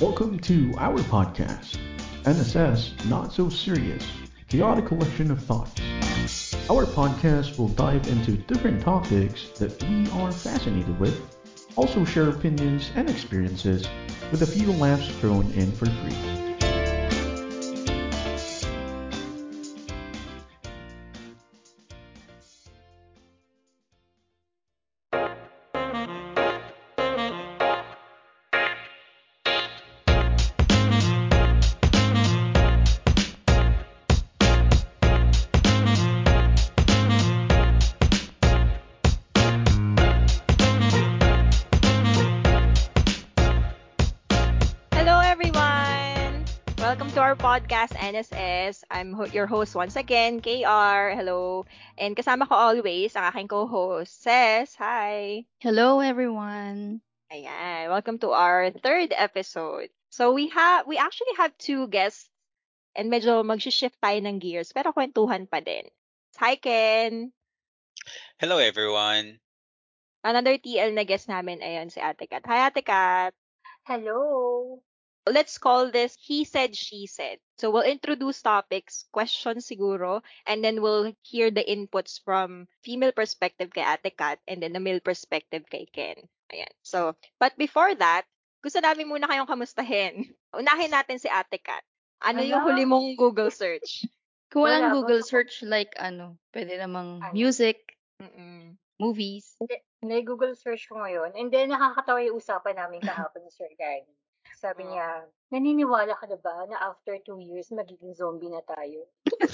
Welcome to our podcast, NSS Not So Serious Chaotic Collection of Thoughts. Our podcast will dive into different topics that we are fascinated with, also share opinions and experiences, with a few laughs thrown in for free. Podcast, NSS. I'm ho- your host once again, KR. Hello. And kasama ko always ang aking co-host, Ses. Hi! Hello, everyone. Ayan. Welcome to our third episode. So we have we actually have two guests and medyo mag-shift tayo ng gears pero kwentuhan pa din. Hi, Ken! Hello everyone. Another TL na guest namin, ayon si Ate Kat. Hi, Ate Kat! Hello. Let's call this he said she said so we'll introduce topics questions siguro and then we'll hear the inputs from female perspective kay Ate Kat and then the male perspective kay Ken ayan so but before that gusto namin muna kayong kamustahin unahin natin si Ate Kat ano yung Ano? huli mong Google search Kung walang Wala, Google search, like ano, pwede namang Ano? music, Mm-mm. movies. May Google search ko ngayon. And then, nakakatawa yung usapan namin kahapon ni Sir Gary. Sabi Oh. niya, naniniwala ka na ba na after two years, magiging zombie na tayo?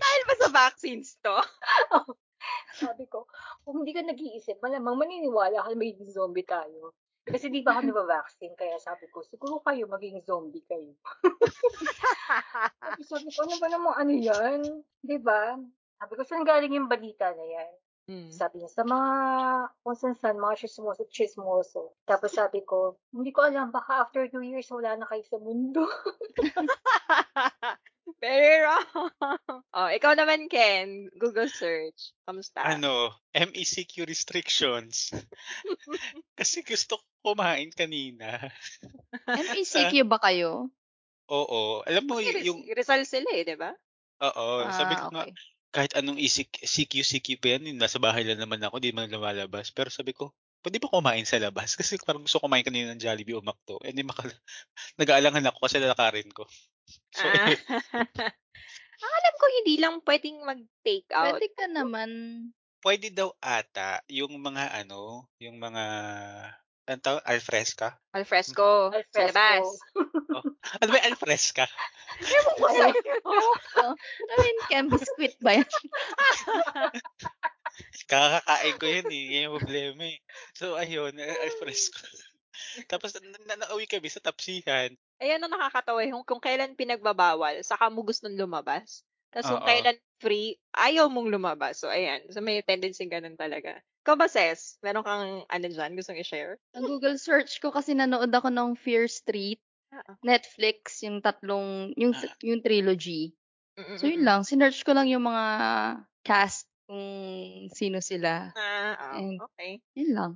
dahil ba sa vaccines to Sabi ko, kung hindi ka nag-iisip, malamang maniniwala ka na magiging zombie tayo. Kasi di ba ako nabavaccine, kaya sabi ko, siguro kayo magiging zombie kayo. Sabi ko, ano ba namang ano yan? Di ba? Sabi ko, saan galing yung balita na yan? Mm. Sabi niya, sa mga, kung saan saan, mga chismoso, chismoso. Tapos sabi ko, hindi ko alam, baka after two years, wala na kayo sa mundo. Very wrong. Oh, ikaw naman, Ken. Google search. Kamusta? Ano, MECQ restrictions. Kasi gusto ko kumain kanina. MECQ ba kayo? Oo. Alam mo, Kasi yung, Rizal sila eh, di ba? oo, sabi Ah, ko nga, okay. Kahit anong ECQ, CQ, CQ pa yan, yung nasa bahay lang naman ako, di man lumalabas. Pero sabi ko, pwede ba kumain sa labas? Kasi parang gusto ko kumain kanina ng Jollibee o McDo. Eh, di maka, nag-aalangan ako kasi lalakarin ko. So, Ah. Ang alam ko, hindi lang pwedeng mag-take out. Pwede ka naman. pwede daw ata yung mga ano, yung mga, ano tawag, alfresca? Alfresco. Sa Alfresco. labas. Ano ba yung alfresca? Oh, I mean, can biscuit ba yan? Kakakain ko yun eh. Yan yung problema eh. So, ayun, alfresco. Tapos, na- na- nauwi kami sa tapsihan. Ayan ang nakakatawa. Yung kung kailan pinagbabawal, saka mo gustong lumabas. Tapos kung kailan free, ayaw mong lumabas. So, ayan. So, may tendency ganun talaga. Ikaw ba, Ses? Meron kang, ano dyan, gustong i-share? Ang Google search ko kasi nanood ako ng Fear Street, Ah. Netflix, yung tatlong, yung, Ah. yung trilogy. Mm-mm-mm. So, yun lang. Sinearch ko lang yung mga cast kung sino sila. Ah, oh, And- okay. Yun lang.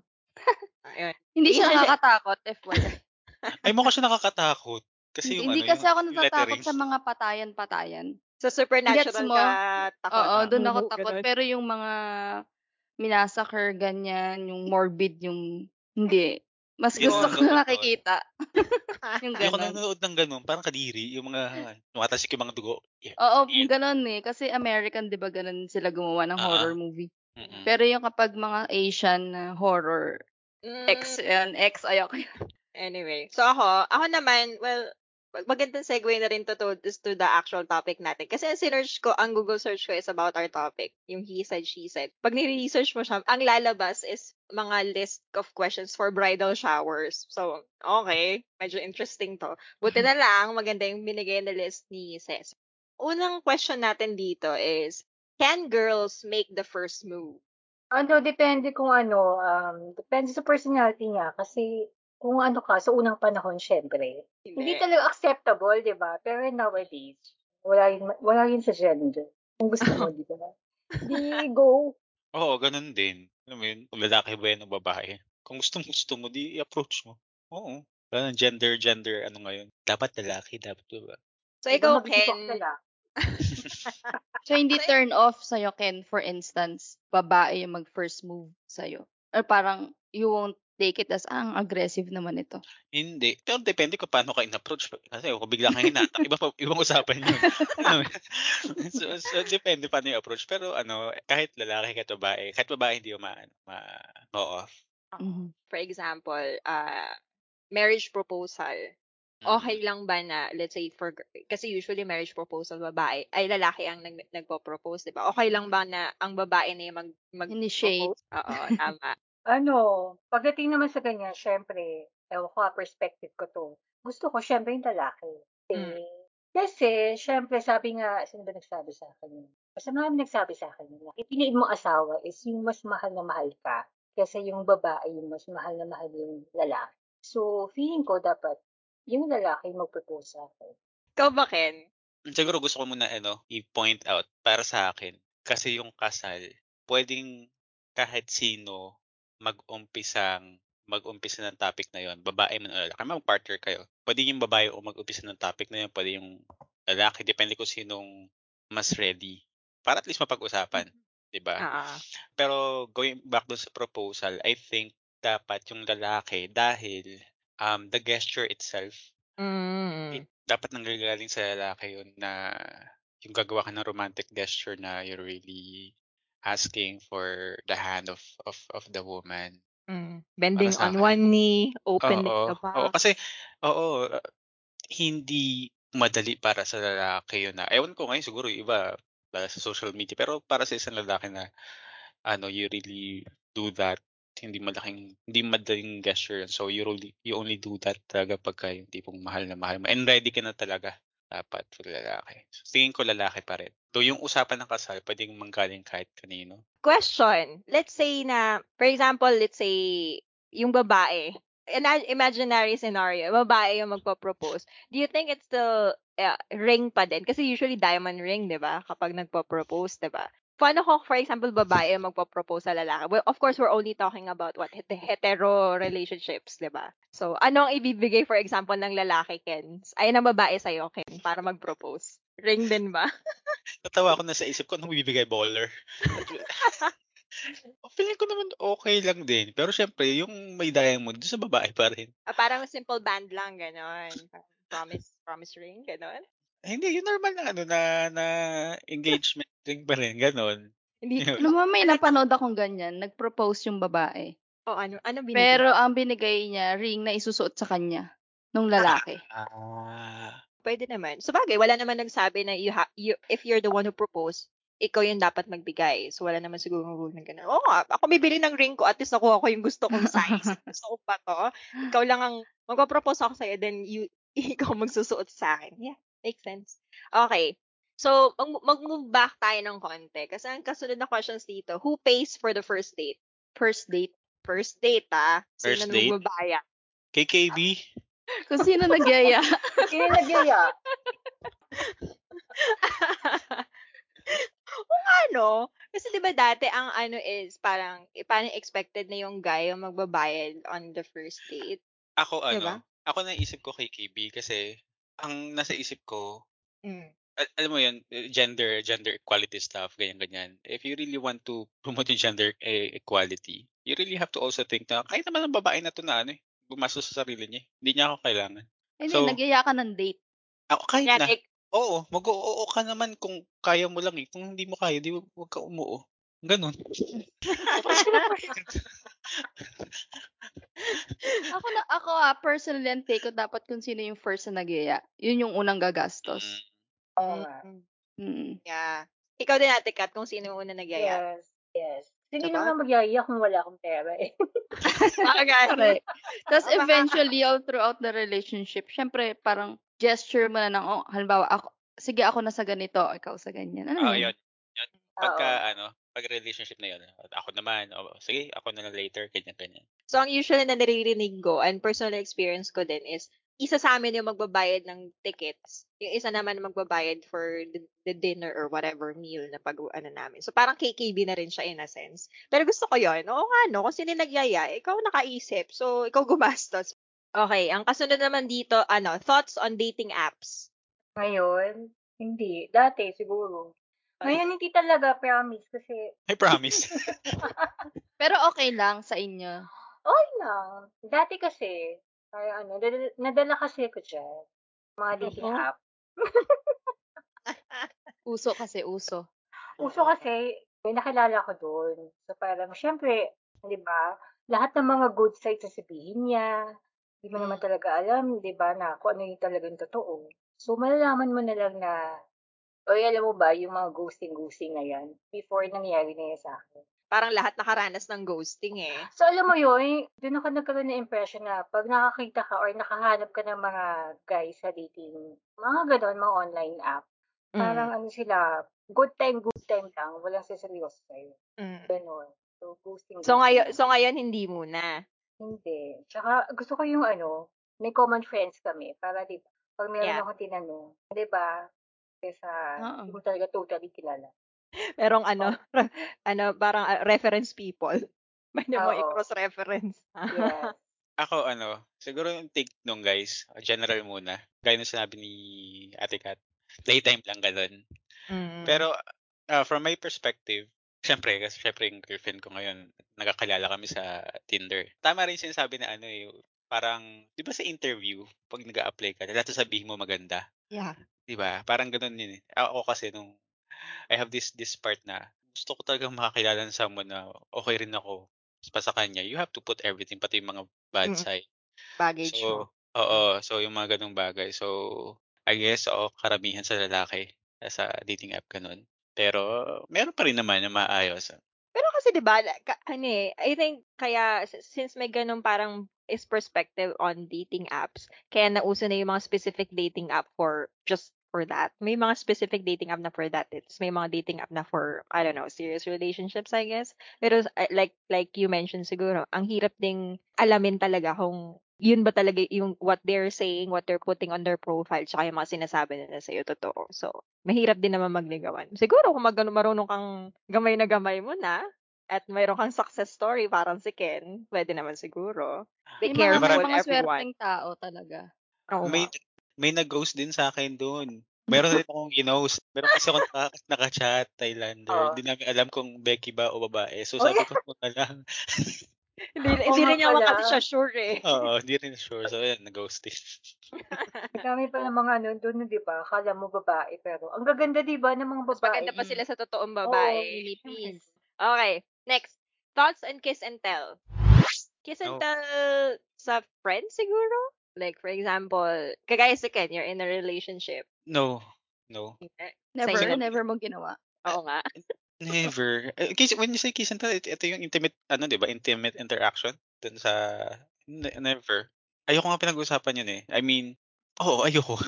Ayun. Hindi siya nakakatakot, FYI. Ay, mukha siya nakakatakot. Kasi yung Hindi ano, kasi ako yung natatakot letterings. sa mga patayan-patayan. Sa supernatural Gets mo? ka takot. Oo, doon ako takot. Pero yung mga minasakar, ganyan, yung morbid, yung hindi. Mas Yun gusto ko na nakikita. yung Hindi ako ganon. nanonood ng ganun. Parang kadiri. Yung mga, tumatasik yung mga dugo. Yeah. Oo, Yeah. ganon eh. Kasi American, di ba, ganon sila gumawa ng Ah, horror movie. Mm-mm. Pero yung kapag mga Asian na horror, Mm, X, yan, X, ayoko yun. Anyway, so ako, ako naman, well, magandang segue na rin to, to, to the actual topic natin. Kasi ang sinearch ko, ang Google search ko is about our topic. Yung he said, she said. Pag nire-research mo siya, ang lalabas is mga list of questions for bridal showers. So, okay. Medyo interesting to. Buti na lang, maganda yung binigay na list ni Ces. Unang question natin dito is, can girls make the first move? Ano, depende kung ano, um, depende sa personality niya. Kasi, kung ano ka, sa unang panahon, syempre, hindi talaga acceptable, di ba? Pero nowadays, wala yun, wala yun sa gender. Kung gusto mo, di ba? Di go. Oo, ganun din. Alam mo yun, kung lalaki ba yan o babae. Kung gusto mo, gusto mo, di i-approach mo. Oo. Wala nang gender, gender, ano ngayon. Dapat lalaki, dapat diba? So, Di ba ikaw, Ken? So, hindi turn off sa'yo, Ken, for instance, babae yung mag-first move sa'yo. Or parang, you won't take it as, ah, ang aggressive naman ito. Hindi. Pero depende kung paano ka in-approach. Kasi kung bigla kang hinatak, iba pa, ibang usapan yun. So, so, depende paano yung approach. Pero ano, kahit lalaki, kahit babae, kahit babae hindi mo ma, ma, ma-off. Mhm. for example, uh, marriage proposal, Mm. okay lang ba na, let's say, for, kasi usually marriage proposal, babae, ay lalaki ang nag, nagpo-propose, di ba? Okay lang ba na ang babae na yung mag, Initiate. mag-propose? Oo, tama. Ano, pagdating naman sa ganyan, syempre, ewan ko, ah, perspective ko to. Gusto ko, syempre, yung lalaki. Kasi, Mm. kasi, syempre, sabi nga, sino ba nagsabi sa akin? yun? Basta marami nagsabi sa akin, yun, na ipiliin mo asawa is yung mas mahal na mahal ka kaysa yung babae yung mas mahal na mahal yung lalaki. So, feeling ko dapat yung lalaki mag-propose sa akin. Ikaw ba, Ken? Siguro gusto ko muna ano, i-point out para sa akin. Kasi yung kasal, pwedeng kahit sino mag-umpisang mag-umpisa ng topic na yon babae man o lalaki, mag-partner kayo. Pwede yung babae o mag-umpisa ng topic na yon pwede yung lalaki, depende kung sinong mas ready. Para at least mapag-usapan, di ba? Oo. Pero going back doon sa proposal, I think dapat yung lalaki dahil um, the gesture itself Mm. it, dapat nanggagaling sa lalaki yun na yung gagawa ka ng romantic gesture na you're really asking for the hand of of of the woman. Mm. Bending sa on akin. one knee, opening Oo. the. Oo, kasi oo, uh, hindi madali para sa lalaki yun na. Ewan ko ngayon siguro yung iba dahil sa social media pero para sa isang lalaki na ano you really do that hindi malaking hindi madaling gesture yun. So you really you only do that talaga pagka yung tipong mahal na mahal mo. And ready ka na talaga dapat for lalaki. So, tingin ko lalaki pa rin. So yung usapan ng kasal pwedeng manggaling kahit kanino. Question. Let's say na, for example, let's say, yung babae, imaginary scenario, babae yung magpo-propose. Do you think it's still uh, ring pa din? Kasi usually diamond ring, di ba? Kapag nagpo-propose, di ba? Paano kung, for example, babae magpo-propose sa lalaki? Well, of course, we're only talking about what het- hetero relationships, di ba? So, anong ibibigay, for example, ng lalaki, Ken? Ay, ng babae sa'yo, Ken, para mag-propose? Ring din ba? Natawa ako na sa isip ko anong bibigay baller. Oh, Feeling ko naman okay lang din. Pero syempre, yung may diamond, doon sa babae pa rin. Ah, parang simple band lang, ganon. Promise, promise ring, ganon. Eh, hindi, yung normal na ano, na, na engagement ring pa rin, ganon. Hindi. Alam mo, may napanood akong ganyan. Nag-propose yung babae. o ano, ano binigay? Pero ang binigay niya, ring na isusuot sa kanya nung lalaki. Ah. Pwede naman. So bagay, wala naman nagsabi na you, ha- you if you're the one who proposed, ikaw yung dapat magbigay. So wala naman siguro rule na gano'n. Oo nga, ako bibili ng ring ko, at least nakuha ko yung gusto kong size. gusto ko pa to. Ikaw lang ang, magpa-propose ako sa'yo, then you, ikaw magsusuot sa akin. Yeah, makes sense. Okay. So, mag- mag-move back tayo ng konti. Kasi ang kasunod na questions dito, who pays for the first date? First date. First date, ah. Sino First date? magbabayad? KKB? Kung sino nagyaya. Sino nagyaya? Kung ano, kasi 'di ba dati ang ano is parang eh, parang expected na yung guy yung magbabayad on the first date. Ako ano, Diba? ako naisip ko KKB kasi ang nasa isip ko, Mm. al- alam mo yun, eh, gender, gender equality stuff, ganyan-ganyan. If you really want to promote yung gender eh, equality, you really have to also think na kahit naman ang babae na to na ano eh, gumastos sa sarili niya. eh. Hindi niya ako kailangan. Hindi, So- nagyaya ka ng date. Ako kahit Yan, na, ik- oo, mag-oo ka naman kung kaya mo lang eh. Kung hindi mo kaya, di wag ka umuo. Ganon. Ako na ako ah, personally ang take ko dapat kung sino yung first na nagyaya. Yun yung unang gagastos. Oo nga. Mm, Mm. Yeah. Ikaw din ate Kat, kung sino yung una nagyaya. Yes. Yes. Hindi Diba? naman magyaya kung wala akong pera eh. Correct. Tapos eventually, all throughout the relationship, syempre, parang gesture mo na ng, oh, halimbawa, ako, sige ako na sa ganito, ikaw sa ganyan. Ano Ah, yun? yun. Yun. Pagka ano, pag relationship na yun, ako naman, oh, sige, ako na lang later, ganyan, ganyan. So, ang usually na naririnig ko and personal experience ko din is, isa sa amin yung magbabayad ng tickets. Yung isa naman magbabayad for the, the dinner or whatever meal na pag ano namin. So parang KKB na rin siya in a sense. Pero gusto ko yun. Oo nga no, kung sino nagyaya, ikaw nakaisip. So ikaw gumastos. Okay, ang kasunod naman dito, ano, thoughts on dating apps. Ngayon, hindi. Dati, siguro. Ngayon, hindi talaga, promise. Kasi, I promise. Pero okay lang sa inyo. okay lang. Dati kasi, ay ano, nadala, nadala kasi ko dyan. Mga dating Oo. app. Uso kasi, uso. Uso kasi, may nakilala ko doon. So parang, syempre, di ba, lahat ng mga good sides sasabihin niya. Di mo naman talaga alam, di ba, na kung ano yung talagang totoo. So malalaman mo na lang na, o alam mo ba, yung mga ghosting-ghosting na yan, before nangyari na yan sa akin. Parang lahat nakaranas ng ghosting eh. So alam mo yun, doon ako nagkaroon ng impression na pag nakakita ka or nakahanap ka ng mga guys sa dating, mga ganon, mga online app, parang ano sila, good time, good time lang, walang siseryoso sa'yo. Mm. Ganon. So, ghosting. So ngayon, so ngayon hindi muna. Hindi. Tsaka, gusto ko yung ano, may common friends kami. Para, di ba, pag meron Yeah. akong tinanong, di ba, kesa, hindi mo talaga totally kilala. Merong ano, ano, parang ah, reference people. May mo Oo. i-cross reference. Yes. Ako ano, siguro yung take nung guys, general muna. Gaya ng sinabi ni Ate Kat, playtime lang ganun. Mm. Pero uh, from my perspective, syempre, kasi syempre yung girlfriend ko ngayon, nagkakilala kami sa Tinder. Tama rin yung sinasabi na ano eh, parang, di ba sa interview, pag nag apply ka, lahat sabihin mo maganda. yeah. Di ba? Parang ganun yun eh. Ako kasi nung, I have this this part na, gusto ko talagang makakilala ng someone na okay rin ako pa sa kanya. You have to put everything, pati yung mga bad Mm. side. Baggage So, mo. oo. So, yung mga ganung bagay. So, I guess, oo, karamihan sa lalaki eh, sa dating app ganun. Pero, meron pa rin naman na maayos. Pero kasi 'di ba, ano eh, I think kaya since may ganun parang is perspective on dating apps, kaya nauso na yung mga specific dating app for just for that. May mga specific dating app na for that. It's may mga dating app na for I don't know, serious relationships, I guess. Pero uh, like like you mentioned siguro, ang hirap ding alamin talaga kung yun ba talaga yung what they're saying, what they're putting on their profile, tsaka yung mga sinasabi nila sa'yo, totoo. So, mahirap din naman magligawan. Siguro kung mag marunong kang gamay na gamay mo na, at mayroon kang success story, parang si Ken, pwede naman siguro. Be mga, careful, may mga everyone. swerteng tao talaga. Oo May. May nag-ghost din sa akin doon. Meron rin akong ginost. Meron kasi ako naka, naka-chat, Thailander. Hindi namin alam kung Becky ba o babae. So, Oh, sabi yeah. ko, "Huwag na lang. Hindi, Oo hindi rin naman pala. kasi siya sure eh. Oo, hindi rin sure. So, yan, nag-ghost din. Dami pa ng mga ano, doon, di ba? Akala mo babae, pero ang gaganda, di ba, ng mga Mas babae. maganda pa sila sa totoong Oo, babae. Philippines. Okay, next. Thoughts on kiss and tell. Kiss and Oh. tell sa friends siguro? Like, for example, kagaya sa Ken, you're in a relationship. No. No. Never, Sa inyo? never mo ginawa. Oo nga. Never. Eh, kiss, when you say kiss and tell, it- ito yung intimate, ano, di ba? Intimate interaction dun sa, ne- never. Ayoko nga pinag-usapan yun eh. I mean, oo, ayoko.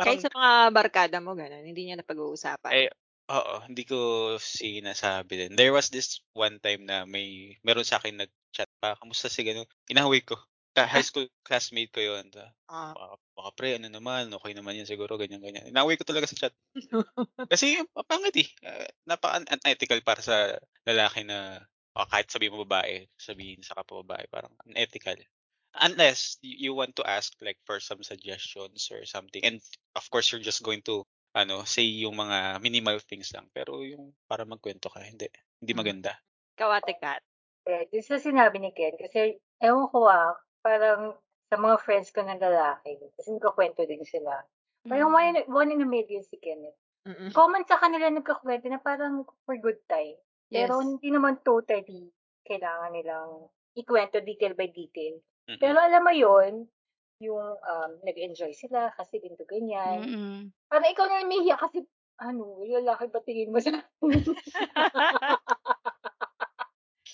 Kahit sa mga barkada mo, ganun, hindi niya na pag-uusapan. Eh, oo, hindi ko sinasabi din. There was this one time na may, meron sa akin nag-chat pa, kamusta si gano'n? Inahawi ko. Ka- high school classmate ko yun. Ta- Ah. Baka, baka pre, ano naman, okay naman yan siguro, ganyan, ganyan. Inahawi ko talaga sa chat. Kasi, ah, pangit eh. Uh, napaka-unethical para sa lalaki na, ah, kahit sabihin mo babae, sabihin sa kapwa babae, parang unethical. Unless you, you want to ask like for some suggestions or something. And of course, you're just going to ano, say yung mga minimal things lang. Pero yung para magkwento ka, hindi. Hindi Mm. maganda. Ikaw, Ate Kat. Eh, dun sa sinabi ni Ken, kasi, ewan ko ah, parang sa mga friends ko ng lalaki, kasi nagkakwento din sila. Parang one, in- one in a million si Ken. eh. Mm-mm. Common sa kanila nagkakwento na parang for good time. Pero Yes. hindi naman totally kailangan nilang ikwento detail by detail. Mm-mm. Pero alam mo yon yung um, nag-enjoy sila kasi ganito ganyan. Mm-mm. Parang ikaw na nahihiya kasi ano, yung lalaki ba tingin mo sa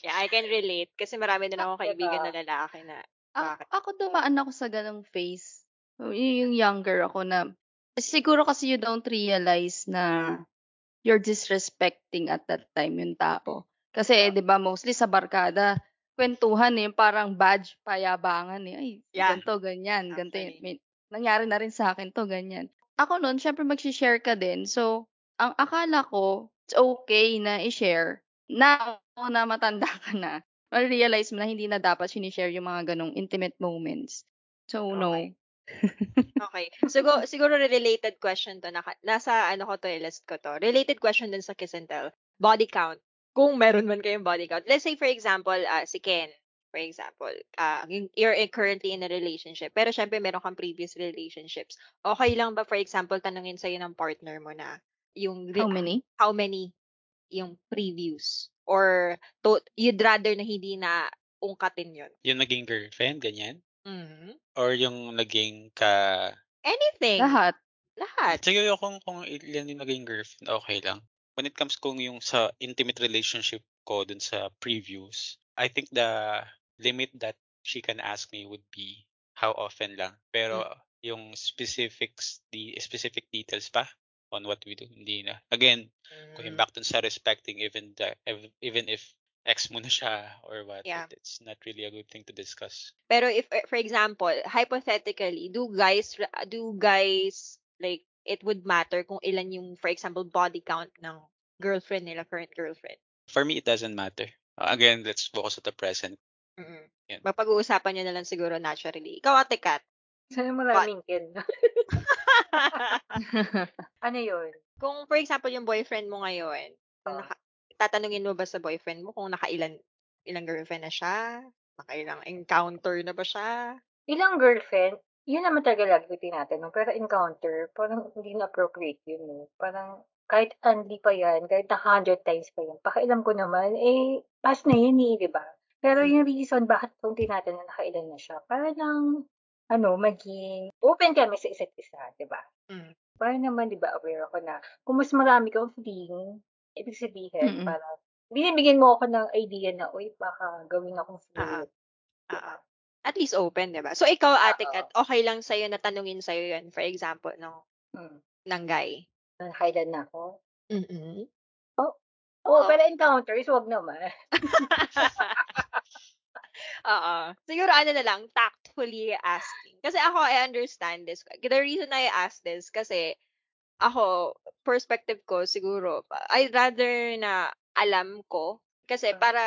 yeah, I can relate. Kasi marami din akong Diba? kaibigan na lalaki na A- Bakit? ako dumaan ako sa ganong phase. So, y- yung younger ako na, siguro kasi you don't realize na you're disrespecting at that time yung tao. Kasi, di ba, mostly sa barkada, kwentuhan eh, parang badge payabangan eh. Ay, Yeah. ganito, ganyan, ganito yun. Actually. May, nangyari na rin sa akin to, ganyan. Ako noon, syempre mag-share ka din. So, ang akala ko, it's okay na i-share. Now na matanda ka na, ma-realize mo na hindi na dapat sinishare yung mga ganong intimate moments. So, no. Okay. Okay. Siguro, siguro related question to. Naka, nasa ano ko to, eh, list ko to. Related question din sa kiss and tell. Body count. Kung meron man kayong body count. Let's say, for example, ah, si Ken, for example, uh, you're currently in a relationship, pero syempre meron kang previous relationships. Okay lang ba, for example, tanungin sa'yo ng partner mo na yung How many? how many yung previous? Or to, you'd rather na hindi na ungkatin yun? Yung naging girlfriend, ganyan? Mhm. Or yung naging ka... Anything. Lahat. Lahat. Siguro kung, kung ilan yung naging girlfriend, okay lang. When it comes kung yung sa intimate relationship ko dun sa previews, I think the limit that she can ask me would be how often lang. Pero yung specifics, the specific details pa on what we do, hindi na. Again, going Mm. back dun sa respecting even the ev- even if ex mo na siya or what, Yeah. it- it's not really a good thing to discuss. Pero if, eh, for example, hypothetically, do guys, do guys, like, it would matter kung ilan yung, for example, body count ng girlfriend nila, current girlfriend. For me, it doesn't matter. Uh, again, let's focus on the present. Yan. Mapag-uusapan nyo na lang siguro naturally. Ikaw, Ate Kat. Sana maraming kin. ano yun? kung, for example, yung boyfriend mo ngayon, kung naka, tatanungin mo ba sa boyfriend mo kung nakailan ilang girlfriend na siya? Nakailang encounter na ba siya? Ilang girlfriend, yun naman talaga lagi ko tinatanong. Pero encounter, parang hindi na appropriate yun. Eh. Parang kahit unli pa yan, kahit na hundred times pa yan, pakialam ko naman, eh, pass na yun eh, di ba? Pero yung reason bakit kung tinatanong na nakailan na siya, para lang, ano, maging open kami sa isa't isa, di ba? Mm. Para naman, di ba, aware ako na kung mas marami kang feeling, ibig sabihin, Mm-mm. para binibigyan mo ako ng idea na, uy, baka gawin akong fluid. Ah, at least open, di ba? So, ikaw, Ate Oo. Kat, okay lang sa'yo na tanungin sa'yo yun, for example, ng, Hmm. ng guy. Nakailan na ako. Mm-mm. Oo, Oo. pero encounters, wag naman. Oo. Siguro ano na lang, tactfully asking. Kasi ako, I understand this. The reason I ask this, kasi ako, perspective ko, siguro, I'd rather na alam ko. Kasi Mm. para,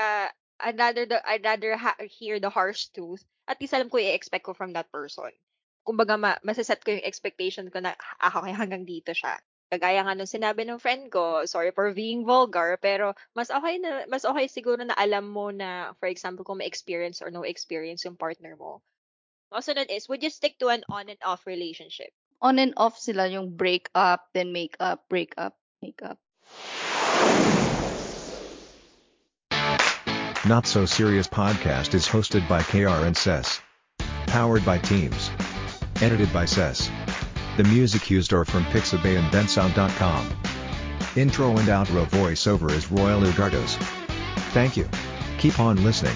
I'd rather, the, I'd rather ha- hear the harsh truth. At least alam ko i-expect ko from that person. Kumbaga, ma- masaset ko yung expectation ko na, ako kaya hanggang dito siya. Kagaya nga nung sinabi ng friend ko, sorry for being vulgar, pero mas okay na mas okay siguro na alam mo na for example kung may experience or no experience yung partner mo. Kasunod that is, would you stick to an on and off relationship? On and off sila yung break up, then make up, break up, make up. Not So Serious Podcast is hosted by KR and Sess. Powered by Teams. Edited by Sess. The music used are from Pixabay and Bensound.com. Intro and outro voiceover is Royal Ugardos. Thank you. Keep on listening.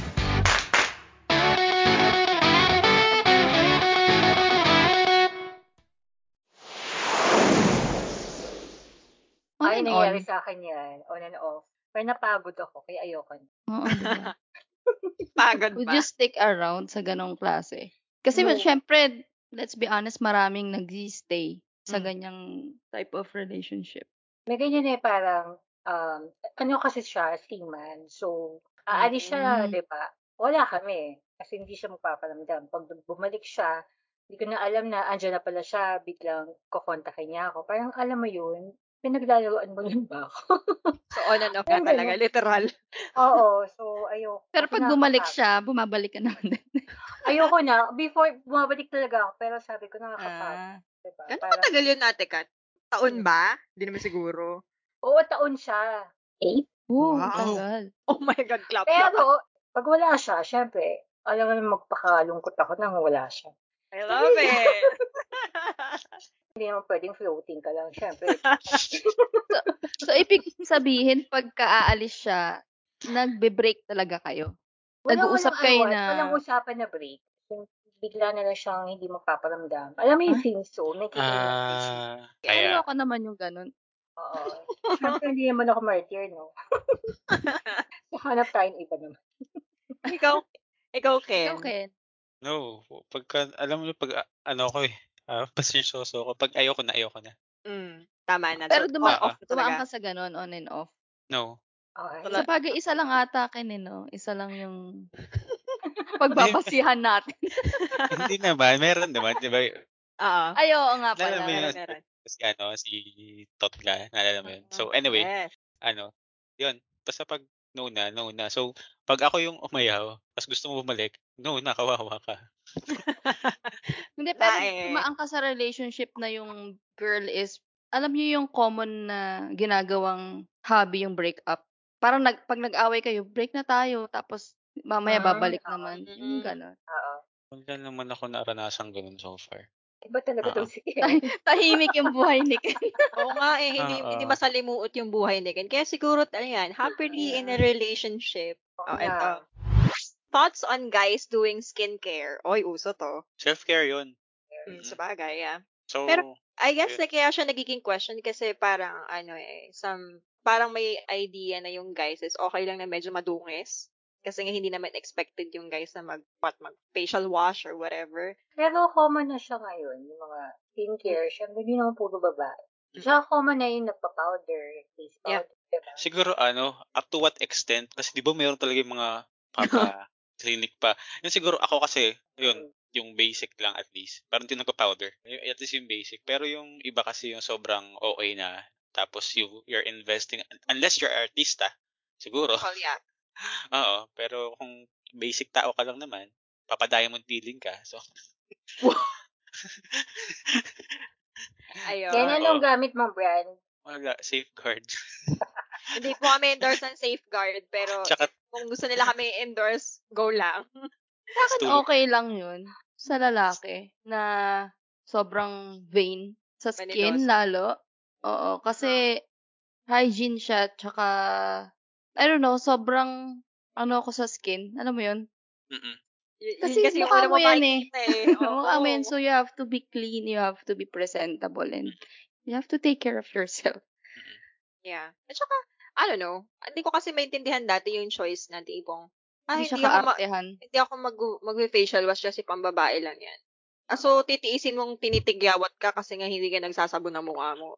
On Ay, and nangyari sa akin yan, on and off. Pero napagod ako, kaya ayoko na. Oo, diba? Pagod Would pa. you stick around sa ganong klase? Kasi No. syempre, let's be honest, maraming nag-stay sa Mm. ganyang type of relationship. May ganyan eh, parang, um, ano kasi siya, seaman. So, aalis siya, Mm. di ba? Wala kami. Kasi hindi siya magpapalamdam. Pag bumalik siya, hindi ko na alam na andyan na pala siya, biglang kukontakin niya ako. Parang alam mo yun, pinaglalaroan mo yun ba ako? So, on and off na Ayun, talaga, ganun. literal. Oo, so ayoko. Pero pag bumalik siya, bumabalik ka naman din. Ayoko na. Before, bumabalik talaga ako. Pero sabi ko, nakakapagod. Ah. Diba? Gano'ng Parang, katagal yun, Ate Kat? Taon ba? Hindi naman siguro. oo, taon siya. Eight? Oo, Wow. tagal. Oh my God, clap, clap. Pero, pag wala siya, syempre, alam mo naman magpakalungkot ako nang wala siya. I love it. Hindi naman pwedeng floating ka lang, syempre. So, ibig sabihin, pagka aalis siya, nagbe-break talaga kayo. Walang- Nag-uusap walang kayo ano, na- Walang usapan na break. Kung bigla na lang siyang hindi magpaparamdam. Alam mo yung Ah? thing so, may kita yung Ah, Kaya kaya, ako naman yung ganun. Oo. Syempre, hindi naman ako martyr, no? Hanap tayong iba naman. ikaw, ikaw, Ken. Ikaw, Ken. No, pagka, alam mo, pag, ano ko eh, ah, pasensyoso ako. Pag ayoko na, ayoko na. Mm, tama na. Pero So, duma- on-off na dumaan ka sa ganun, on and off. No. Okay. Sa bagay, isa lang ata akin eh, no? Isa lang yung pagbabasihan natin. Hindi naman, meron naman, di ba? Oo. Ay, oo nga pala. mo yun? Meron, meron. Si, ano, si Totga, naalala mo yun? So, anyway, Yes. ano, yun, basta pag no na, no na. So, pag ako yung umayaw, tapos gusto mo bumalik, no na, kawawa ka. Hindi, pero Bae. tumaan ka sa relationship na yung girl is, alam niyo yung common na ginagawang hobby yung breakup. Parang nag, pag nag-away kayo, break na tayo, tapos mamaya Mm, babalik oo. naman. Yung Mm. gano'n. Oo. Wala naman ako naranasan ganun so far. Iba talaga tong si Ken. Tahimik yung buhay ni Ken. Oo nga eh, hindi, Oo. hindi masalimuot yung buhay ni Ken. Kaya siguro, ano yan, happily in a relationship. Oh, Yeah. eto. Thoughts on guys doing skincare. Oy, uso to. Self-care yun. Mm, Mhm. sa bagay, yeah. So, Pero- I guess Yeah. na kaya siya nagiging question kasi parang ano eh, some parang may idea na yung guys is okay lang na medyo madungis. Kasi nga hindi naman expected yung guys na mag, what, mag facial wash or whatever. Pero common na siya ngayon, yung mga skincare. Siyempre, hindi naman puro babae. Tsaka common na yung nagpa-powder, face Yeah. powder, diba? siguro ano, up to what extent? Kasi di ba mayroon talaga yung mga papa-clinic pa. Yun siguro, ako kasi, yun, yung basic lang at least. Parang din nagpa-powder. At least yung basic. Pero yung iba kasi yung sobrang okay na. Tapos you, you're investing, unless you're artista, siguro. Well, yeah. Oo, pero kung basic tao ka lang naman, papa-diamond peeling ka. So, Ayun. Yan, anong gamit mo, brand? Wala, safeguard. hindi po kami endorse ng safeguard, pero Tsaka, kung gusto nila kami endorse, go lang. Sa akin, Tulog. okay lang yun. Sa lalaki, na sobrang vain. Sa skin, Vanillosa. lalo. Oo, kasi hygiene siya, tsaka, I don't know, sobrang, ano ako sa skin. Alam mo yun? mm Y- Kasi yun kasi yung mukha una mo yan eh. makikita eh. Mukha mo yan, Oo. so you have to be clean, you have to be presentable, and you have to take care of yourself. Yeah. At saka, I don't know, hindi ko kasi maintindihan dati yung choice na tipong, ah, Hindi hindi, siya ako, ma- kaartehan. hindi ako mag, mag-facial wash kasi pambabae lang yan. Ah, so, titiisin mong tinitigyawat ka kasi nga hindi ka nagsasabon ng mukha mo.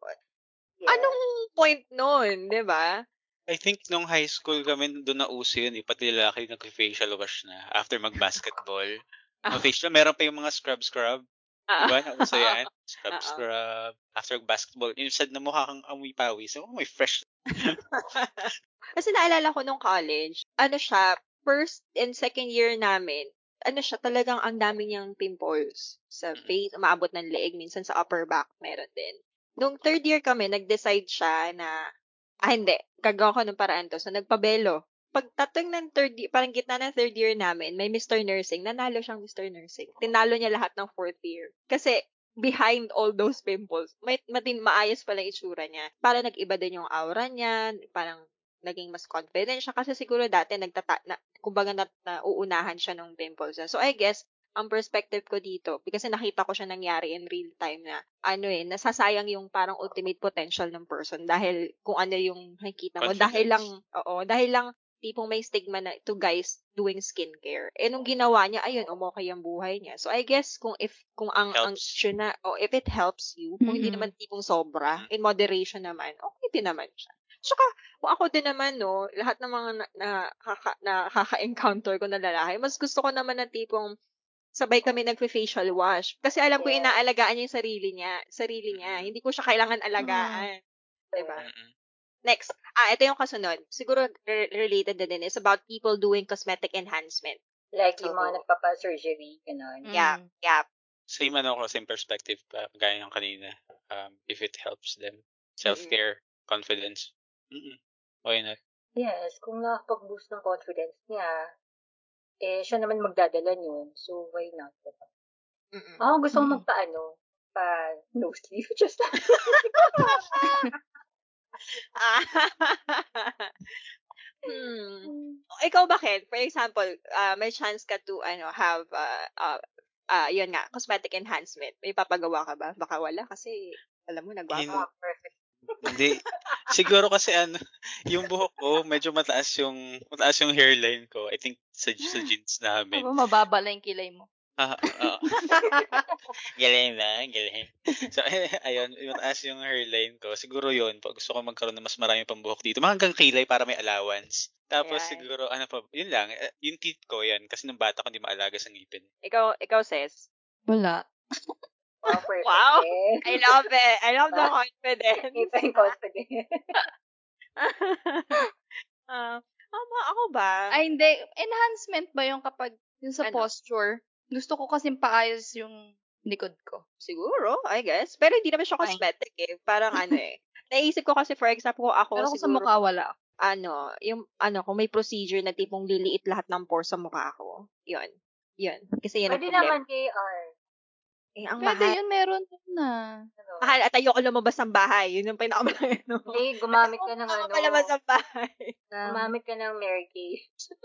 Yeah. Anong point nun, di ba? I think nung high school kami, doon na uso yun. Eh, pati lalaki nag-facial wash na after mag-basketball. Ah. Facial, meron pa yung mga scrub-scrub. Ah. Diba? Nauso yan. Oo. Scrub-scrub. After basketball, instead na mukha kang amoy pawis. So, may fresh. Kasi naalala ko nung college, ano siya, first and second year namin, ano siya, talagang ang dami niyang pimples sa face, umaabot ng leeg, minsan sa upper back, meron din. Nung third year kami, nag-decide siya na, ah hindi, gagawa ko ng paraan to. So, nagpabelo. Pagtating ng third year, parang gitna ng third year namin, may Mr. Nursing, nanalo siyang Mr. Nursing. Tinalo niya lahat ng fourth year. Kasi, behind all those pimples, may matin maayos pala yung itsura niya. Para nag-iba din yung aura niya, parang naging mas confident siya kasi siguro dati nagtata na, kumbaga na, nauunahan siya ng pimples niya. So I guess ang perspective ko dito, kasi nakita ko siya nangyari in real time na ano eh, nasasayang yung parang ultimate potential ng person dahil kung ano yung nakikita mo. Dahil lang, oo, dahil lang tipong may stigma na to guys doing skincare. Eh, nung ginawa niya, ayun, umokay ang buhay niya. So, I guess, kung if, kung ang, ang Helps. issue na, o if it helps you, kung hindi Mhm. naman tipong sobra, in moderation naman, okay din naman siya. Tsaka, kung ako din naman, no, lahat ng mga na, na, nakaka-encounter ko na lalaki, mas gusto ko naman na tipong sabay kami nagfe-facial wash. Kasi alam ko Yeah. inaalagaan niya yung sarili niya. Sarili niya. Hindi ko siya kailangan alagaan. Diba? Mm-mm. Next. Ah, ito yung kasunod. Siguro re- related na din. It's about people doing cosmetic enhancement. Like yung Oo. mga nagpapa-surgery, gano'n. Yeah. Mm. Yeah. Same ano ko, same perspective pa, gaya ng kanina. Um, if it helps them. Self-care, confidence. Mm-mm. Why not? Yes, kung nakapag-boost ng confidence niya, eh, siya naman magdadala yun. So, why not? diba? Ako gusto ko Mm. magpa-ano, pa no sleeve. Just Ah. hmm. Ikaw ba, Ken? For example, ah, may chance ka to ano have uh, uh, ah, yun nga, cosmetic enhancement. May papagawa ka ba? Baka wala kasi, alam mo, nagwapa. Ah, perfect. Hindi. Siguro kasi ano, yung buhok ko medyo mataas yung mataas yung hairline ko. I think sa sa jeans namin. Aba, mababa lang yung kilay mo. Ah, oo. galing na, galing. So, ayun, mataas yung hairline ko. Siguro yun, pag gusto ko magkaroon ng mas marami pang buhok dito, mga hanggang kilay para may allowance. Tapos Ayan. siguro, ano pa, yun lang, eh, yung teeth ko yan, kasi nung bata ko hindi maalaga sa ngipin. ikaw, ikaw, sis. Wala. Wow. Wow. I love it. I love the confidence. Kita yung confidence. Ah, ako, ako ba? Ay, hindi. Enhancement ba yung kapag, yung sa Ano? posture? Gusto ko kasing paayos yung likod ko. Siguro, I guess. Pero hindi naman siya cosmetic eh. Parang ano eh. Naisip ko kasi, for example, kung ako Pero kung sa siguro, mukha, wala. ano, yung, ano, kung may procedure na tipong liliit lahat ng pores sa mukha ko. Yun. Yun. Kasi yun ang Pwede problema. naman KR. Eh, ang Pwede mahal. yun, meron yun na. Ano? Mahal at ayoko lumabas ng bahay. Yun yung pinakamalaki, no? Hindi, gumamit ka ng ano. palabas ng bahay. Gumamit ka ng Mary Kay.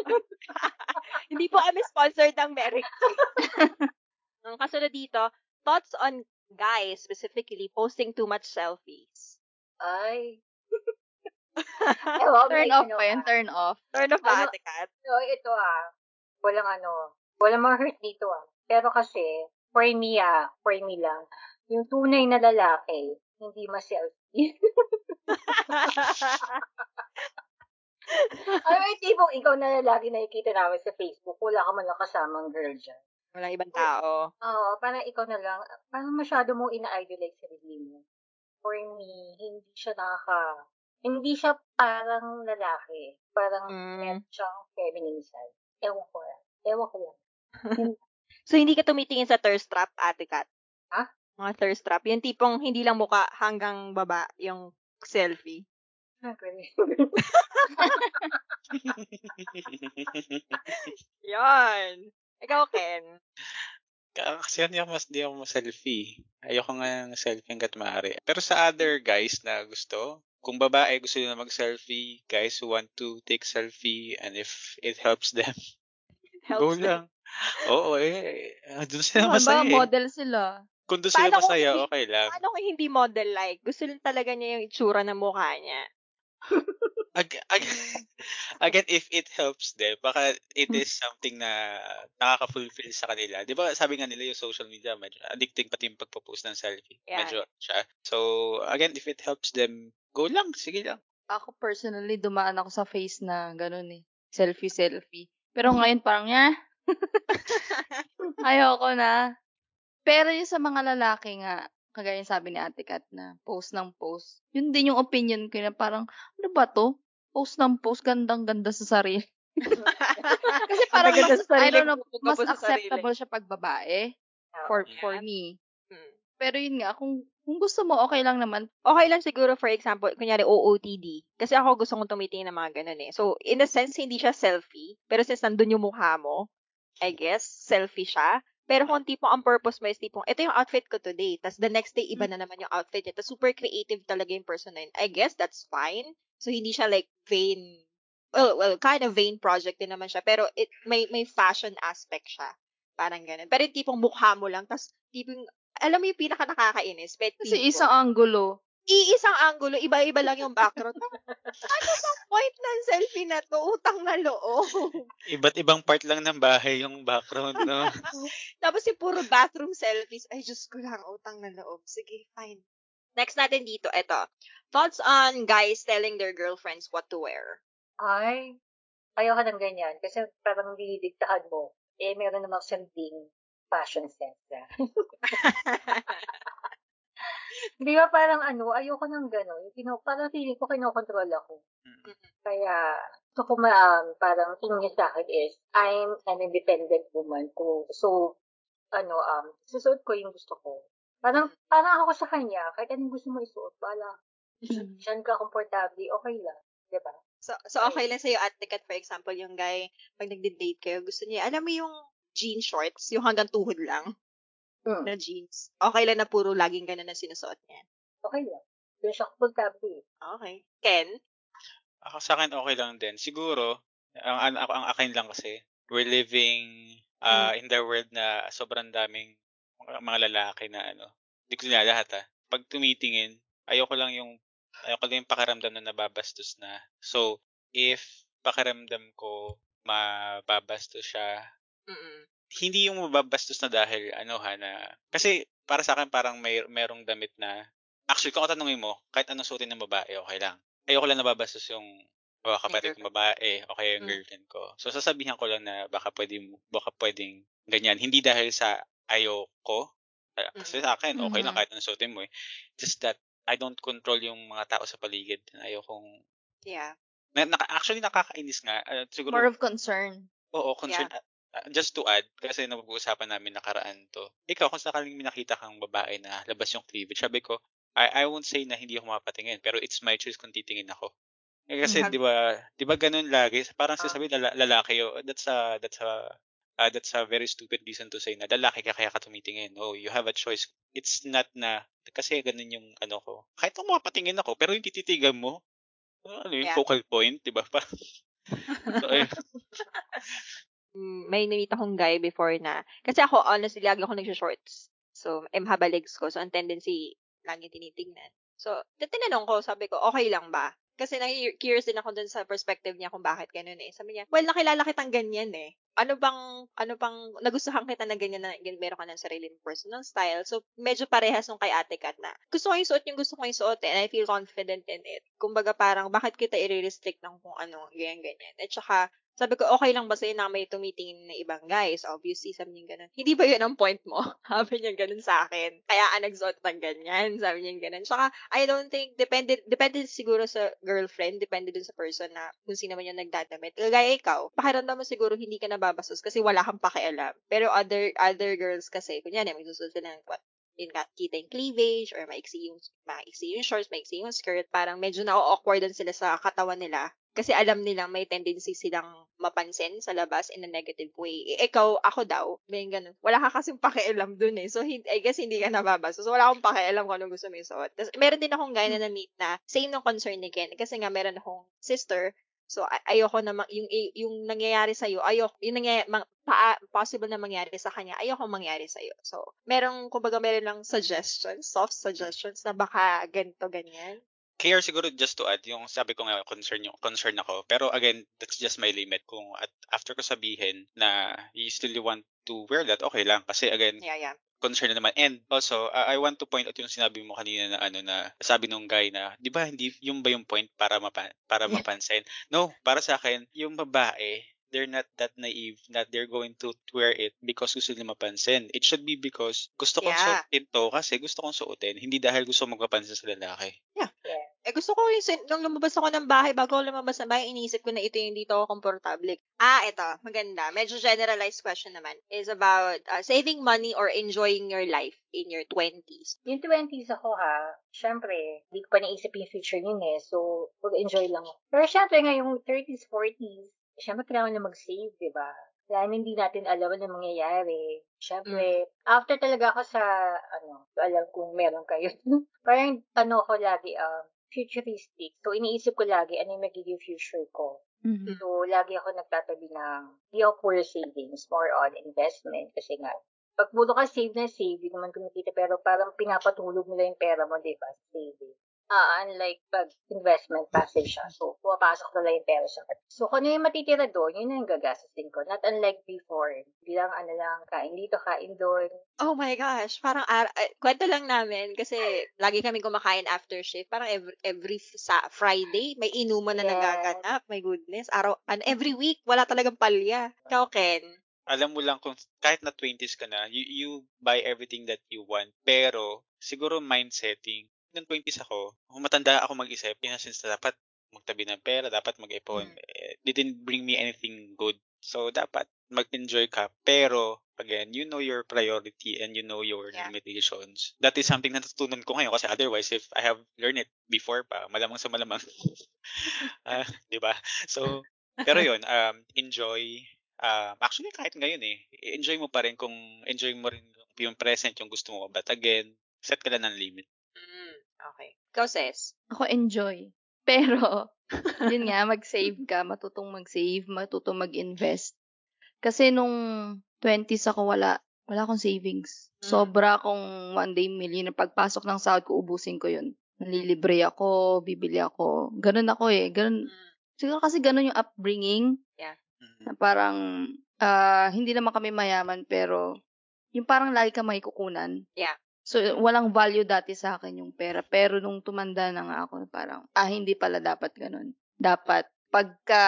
Hindi po kami sponsored ng Merrick. Ang kasunod dito, thoughts on guys specifically posting too much selfies. Ay. Ewan, Turn off ano pa yun, turn off. Turn off ba, Ano? Ate Kat? So, ito ah. Walang ano. Walang mga hurt dito ah. Pero kasi, for me ah, for me lang, yung tunay na lalaki, hindi ma-selfie. Ay, may tipong ikaw na lalaki nakikita namin sa Facebook, wala ka man lang kasamang girl dyan. Walang ibang tao. Oo, parang ikaw na lang, parang masyado mong ina-idolize sa mo. For me, hindi siya nakaka, hindi siya parang lalaki. Parang Mm. meron siyang feminine side. Ewan ko lang. Ewan ko lang. So, hindi ka tumitingin sa thirst trap, Ate Kat? Ha? Mga thirst trap. Yung tipong hindi lang muka hanggang baba yung selfie. Yan. Ikaw, Ken. Ka- Kasi hindi ako mas di ako selfie. Ayoko nga ng selfie hanggat maaari. Pero sa other guys na gusto, kung babae gusto nila mag-selfie, guys who want to take selfie, and if it helps them, go Helps them. lang. Oo eh. ah, Doon sila Ano ba, masaya eh. model sila. Kung doon sila Paano kung masaya, hindi- okay lang. Paano kung hindi model-like? Gusto lang talaga niya yung itsura ng mukha niya. Ag- ag- again, if it helps them, baka it is something na nakaka-fulfill sa kanila. Di ba sabi nga nila yung social media, medyo addicting pati yung pagpo-post ng selfie. Yeah. Medyo siya. So, again, if it helps them, go lang. Sige lang. Ako personally, dumaan ako sa face na ganun eh. Selfie, selfie. Pero ngayon parang, yeah. Ayoko na. Pero yung sa mga lalaki nga, kagaya sabi ni Ate Kat na post ng post, yun din yung opinion ko na parang, ano ba to? Post ng post, gandang-ganda sa sarili. Kasi parang mas, sa sarili, I don't know, mas acceptable siya pag babae for for Yeah. me. Hmm. Pero yun nga, kung, kung gusto mo, okay lang naman. Okay lang siguro, for example, kunyari OOTD. Kasi ako gusto kong tumitingin ng mga ganun eh. So, in a sense, hindi siya selfie. Pero since nandun yung mukha mo, I guess, selfie siya. Pero kung tipong ang purpose mo is tipong, ito yung outfit ko today. Tapos the next day, iba na naman yung outfit niya. Tapos super creative talaga yung person na yun. I guess that's fine. So, hindi siya like vain. Well, well, kind of vain project din naman siya. Pero it may may fashion aspect siya. Parang ganun. Pero yung tipong mukha mo lang. Tapos tipong, alam mo yung pinaka nakakainis? Pet Kasi isang angulo. Iisang angulo, iba-iba lang yung background. ano bang point ng selfie na to? Utang na loob. Iba't ibang part lang ng bahay yung background, no? Tapos yung puro bathroom selfies. Ay, Diyos ko lang, utang na loob. Sige, fine. Next natin dito, eto. Thoughts on guys telling their girlfriends what to wear. Ay, ayoko ng ganyan. Kasi parang dinidiktahan mo. Eh, meron namang something fashion sense na. Di ba parang ano, ayoko ng gano'n. Kino, parang feeling ko kinokontrol ako. Mm. Kaya, gusto ko ma, um, parang tingin niya sa akin is, I'm an independent woman. Kung, so, ano, um, susuot ko yung gusto ko. Parang, parang ako sa kanya, kahit anong gusto mo isuot, bala. Diyan ka komportable, okay lang. Di ba? So, so okay lang sa'yo, at tikat, for example, yung guy, pag nagde-date kayo, gusto niya, alam mo yung jean shorts, yung hanggang tuhod lang Hmm. na jeans. Okay lang na puro laging ganun na sinusuot niya. Okay lang. Doon siya komportable. Okay. Ken? Ako sa akin okay lang din. Siguro, ang, ang, ako- ang akin lang kasi, we're living uh, in the world na sobrang daming mga- mga lalaki na ano. Hindi ko sila lahat ha. Pag tumitingin, ayoko lang yung Ayoko lang yung pakiramdam na nababastos na. So, if pakiramdam ko mababastos siya, Mm. Hindi yung mababastos na dahil ano ha na kasi para sa akin parang may merong damit na actually kung tatanungin mo kahit anong suotin ng babae okay lang. Ayoko lang nababastos yung o kapatid Yung ng babae o kaya yung Mm. girlfriend ko. So sasabihan ko lang na baka pwede baka pwedeng ganyan. Hindi dahil sa ayoko. Ah, Kasi sa akin okay lang Mhm. kahit anong suotin mo eh. Just that I don't control yung mga tao sa paligid. Ayokong Yeah. na, naka, actually nakakainis nga. Ah, siguro More of concern. Oo, concern. ah, ah, just to add, kasi napag-uusapan namin nakaraan to. Ikaw, kung sakaling may nakita kang babae na labas yung cleavage, sabi ko, I, I won't say na hindi ako mapatingin, pero it's my choice kung titingin ako. Eh, kasi. 'di ba, 'di ba ganun lagi, parang Ah. sasabihin lala, lalaki yo. That's a that's a ah, that's a very stupid reason to say na lalaki ka kaya ka tumitingin. Oh, you have a choice. It's not na kasi ganun yung ano ko. Kahit kung mapatingin ako, pero yung tititigan mo, ano yung Yeah. focal point, 'di ba? Pa- so, eh, May namita akong guy before na, kasi ako, honestly, lagi ako nagsha-shorts. So, eh, mahaba legs ko. So, ang tendency, lagi tinitingnan. So, tinanong ko, sabi ko, okay lang ba? Kasi na curious din ako dun sa perspective niya kung bakit ganun eh. Sabi niya, well, nakilala kitang ganyan eh. Ano bang, ano bang, nagustuhan kita na ganyan na meron ka ng sarili mong personal style. So, medyo parehas nung kay ate Kat na, gusto ko yung suot yung gusto ko yung suot eh, and I feel confident in it. Kumbaga parang, bakit kita i-restrict ng kung ano, ganyan, ganyan. At saka, sabi ko, okay lang ba sa'yo na may tumitingin na ibang guys? Obviously, sabi niya ganun. Hindi ba yun ang point mo? sabi niya ganun sa akin. Kaya ka nagsuot ng ganyan. Sabi niya ganun. Tsaka, I don't think, depende, depende siguro sa girlfriend, depende dun sa person na kung sino man yung nagdadamit. Kagaya ikaw, pakiramdam mo siguro hindi ka nababastos kasi wala kang pakialam. Pero other other girls kasi, kunyari, may susunod sila ng yun nga, kita yung cleavage or maiksi yung, maiksi yung shorts, maiksi yung skirt, parang medyo na-awkwardan sila sa katawan nila kasi alam nilang may tendency silang mapansin sa labas in a negative way. Eh, ikaw, ako daw, may ganun. Wala ka kasing pakialam dun eh. So, hin- I guess hindi ka nababasa. So, wala akong pakialam kung anong gusto mo isuot. Tapos, meron din akong guy na na-meet na same ng concern ni Ken. Kasi nga, meron akong sister. So, ay- ayoko na, ma- yung, yung nangyayari sa'yo, ayoko, yung nangyayari, mang, pa, possible na mangyari sa kanya, ayoko mangyari sa'yo. So, merong, kumbaga, meron lang suggestions, soft suggestions na baka ganito, ganyan. Kaya siguro just to add, yung sabi ko nga concern yung concern ako. Pero again, that's just my limit. Kung at after ko sabihin na you still want to wear that, okay lang. Kasi again, Yeah, yeah. Concern na naman. And also, uh, I want to point out yung sinabi mo kanina na ano na sabi nung guy na, 'di ba hindi yung ba yung point para mapa, para mapansin? No, para sa akin, yung babae, they're not that naive that they're going to wear it because gusto nila mapansin. It should be because gusto kong Yeah. suotin to kasi gusto kong suotin, hindi dahil gusto magpapansin sa lalaki. Eh, gusto ko yung, sin- nung lumabas ako ng bahay, bago ako lumabas ng bahay, iniisip ko na ito yung dito ako komportable. Ah, ito, maganda. Medyo generalized question naman. Is about uh, saving money or enjoying your life in your 20s. Yung 20s ako ha, syempre, hindi ko pa naisip yung future yun eh. So, mag-enjoy lang ako. Pero syempre nga yung 30s, 40s, syempre kailangan na mag-save, di ba? Dahil hindi natin alam ano mangyayari. Syempre, after talaga ako sa, ano, alam kung meron kayo. Parang, ano ko lagi, um, futuristic. So, iniisip ko lagi, ano yung magiging future ko. Mhm. So, lagi ako nagtatabi ng, hindi ako pure savings, more on investment. Kasi nga, pag puro ka save na save, hindi naman kumikita, pero parang pinapatulog mo lang yung pera mo, di ba? sa Saving. Ah, unlike pag investment passive siya. So, pumapasok na lang yung pera sa So, kung ano yung matitira doon, yun yung gagastusin ko. Not unlike before. Hindi lang, ano lang, kain dito, kain doon. Oh my gosh, parang ar- eh, kwento lang namin kasi lagi kami kumakain after shift. Parang every, every sa Friday, may inuman na Yes. nagaganap. My goodness. Araw, and every week, wala talagang palya. Ikaw, Ken. alam mo lang kung kahit na 20s ka na, you, you buy everything that you want. Pero, siguro mind setting. Nung 20s ako, matanda ako mag-isip, in a sense na dapat magtabi ng pera, dapat mag-ipon. Mm. Eh, didn't bring me anything good. So, dapat mag-enjoy ka. Pero, again, you know your priority and you know your Yeah. limitations. That is something na natutunan ko ngayon kasi otherwise, if I have learned it before pa, malamang sa malamang. Ah, di ba? So, pero yun, um, enjoy. Um, actually, kahit ngayon eh, enjoy mo pa rin kung enjoy mo rin yung present, yung gusto mo. But again, set ka lang ng limit. Mm, okay. Ikaw, Ses. Ako enjoy. Pero, yun nga, mag-save ka, matutong mag-save, matutong mag-invest. Kasi nung 20s ako, wala, wala akong savings. Mm. Sobra akong one day million. Pagpasok ng sahod ko, ubusin ko yun. nalilibre ako, bibili ako. Ganun ako eh. Ganun. Mm. Siguro kasi ganun yung upbringing. Mhm. Na parang, ah, hindi naman kami mayaman pero yung parang lagi ka may kukunan. Yeah. So, walang value dati sa akin yung pera. Pero nung tumanda na nga ako, parang, ah, hindi pala dapat ganun. Dapat, pagka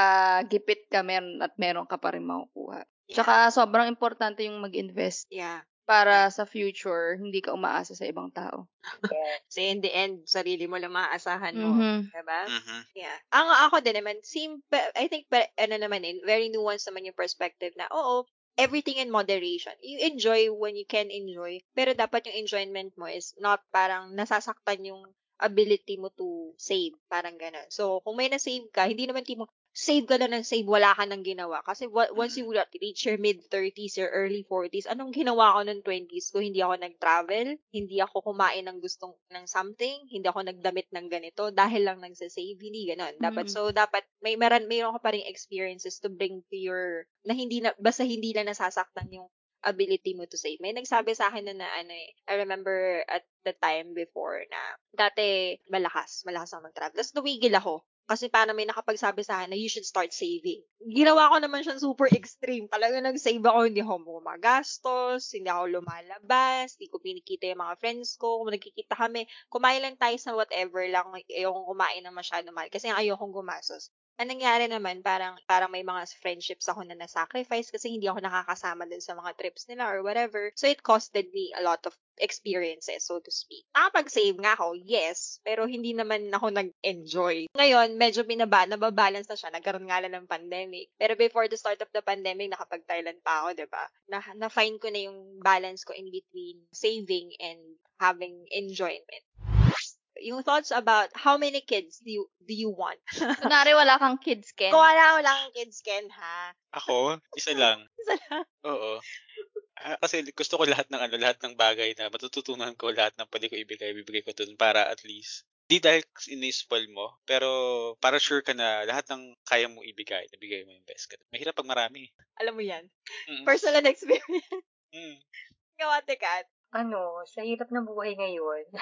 gipit ka meron at meron ka pa rin makukuha. Tsaka, sobrang importante yung mag-invest Yeah. para sa future, hindi ka umaasa sa ibang tao. Yes. Kasi in the end, sarili mo lang maaasahan mo. Mhm. Diba? Mhm. Yeah. Ang ako din naman, same, I think, ano naman eh, very nuanced naman yung perspective na, oo, everything in moderation. You enjoy when you can enjoy, pero dapat yung enjoyment mo is not parang nasasaktan yung ability mo to save. Parang ganun. So, kung may na-save ka, hindi naman tipo, save ka na ng save, wala ka nang ginawa. Kasi once you reach your mid-30s or early 40s, anong ginawa ko ng 20s ko? Hindi ako nag-travel, hindi ako kumain ng gustong ng something, hindi ako nagdamit ng ganito dahil lang nagsasave, hindi ganun. Dapat, Mm. so, dapat, may meron, mayroon ka pa rin experiences to bring to your, na hindi na, basta hindi lang nasasaktan yung ability mo to save. May nagsabi sa akin na, na ano eh, I remember at the time before na dati malakas, malakas ako mag-travel. Tapos tumigil ako. Kasi parang may nakapagsabi sa akin na you should start saving. Ginawa ko naman siyang super extreme. Talaga nag-save ako, hindi ako gumagastos, hindi ako lumalabas, hindi ko pinikita yung mga friends ko. Kung nagkikita kami, kumain lang tayo sa whatever lang, ayokong kumain ng masyado mahal. Kasi ayokong gumastos. Ang nangyari naman, parang, parang may mga friendships ako na nasacrifice kasi hindi ako nakakasama din sa mga trips nila or whatever. So, it costed me a lot of experiences, so to speak. Nakapag-save nga ako, yes, pero hindi naman ako nag-enjoy. Ngayon, medyo binaba, nababalance na siya. Nagkaroon nga lang ng pandemic. Pero before the start of the pandemic, nakapag-Thailand pa ako, di ba? Na, na-find ko na yung balance ko in between saving and having enjoyment. Yung thoughts about how many kids do you, do you want? Kunwari wala kang kids, Ken. Kung wala mo lang kids, Ken, ha? Ako, isa lang. Isa lang. Oo. Kasi gusto ko lahat ng ano, lahat ng bagay na matututunan ko, lahat ng pwede ko ibigay, bibigay ko dun para at least di dahil in-spoil mo, pero para sure ka na lahat ng kaya mo ibigay, nabigay mo yung best ka. Mahirap pag marami. Alam mo yan. Mm. Personal experience. Mm. Ikaw, Ate Kat. Ano, sa hirap ng buhay ngayon.